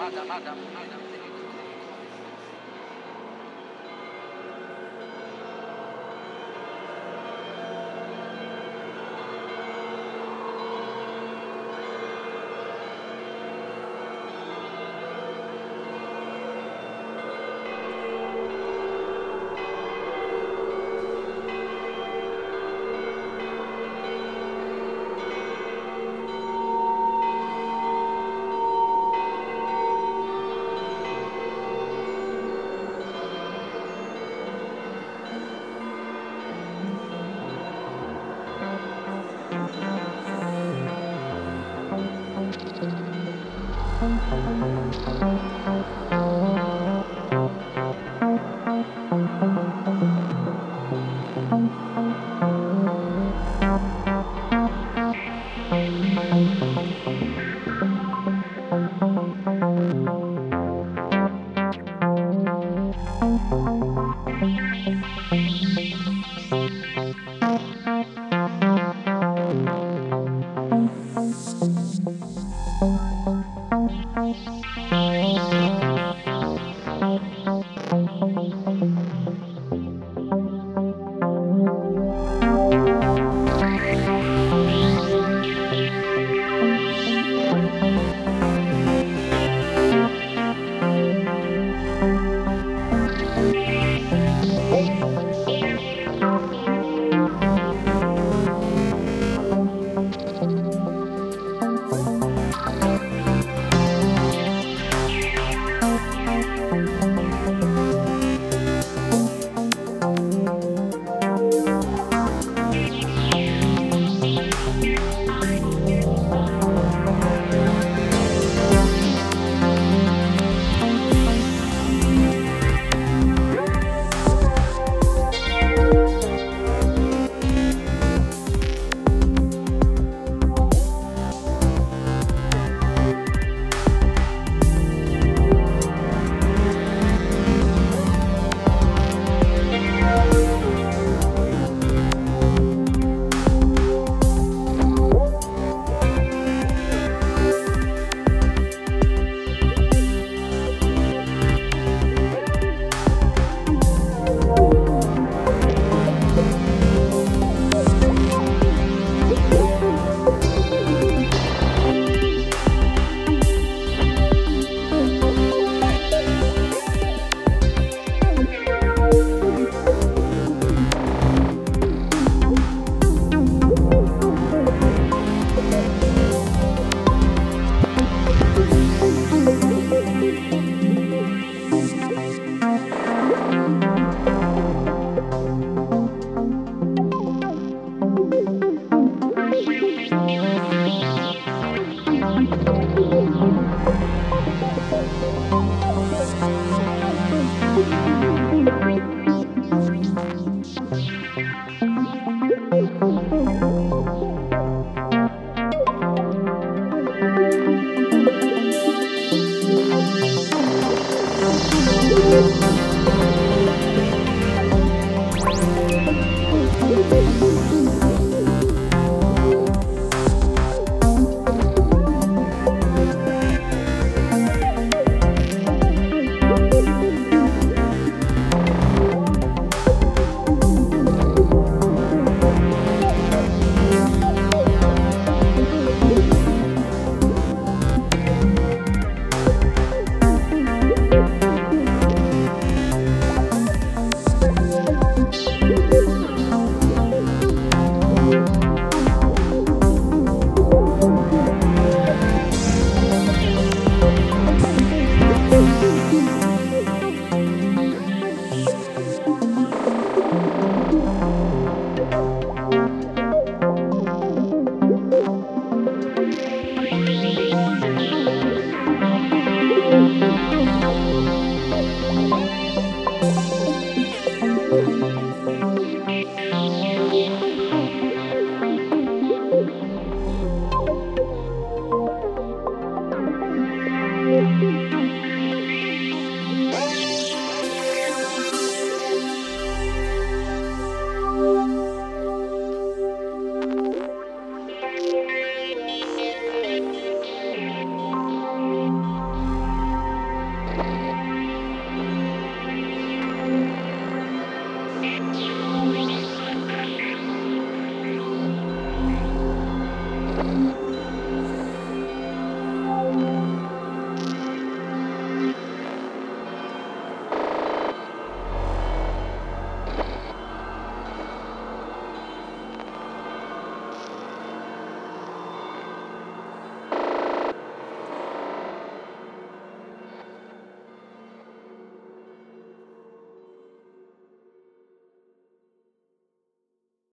Adam, Adam, Adam. Thank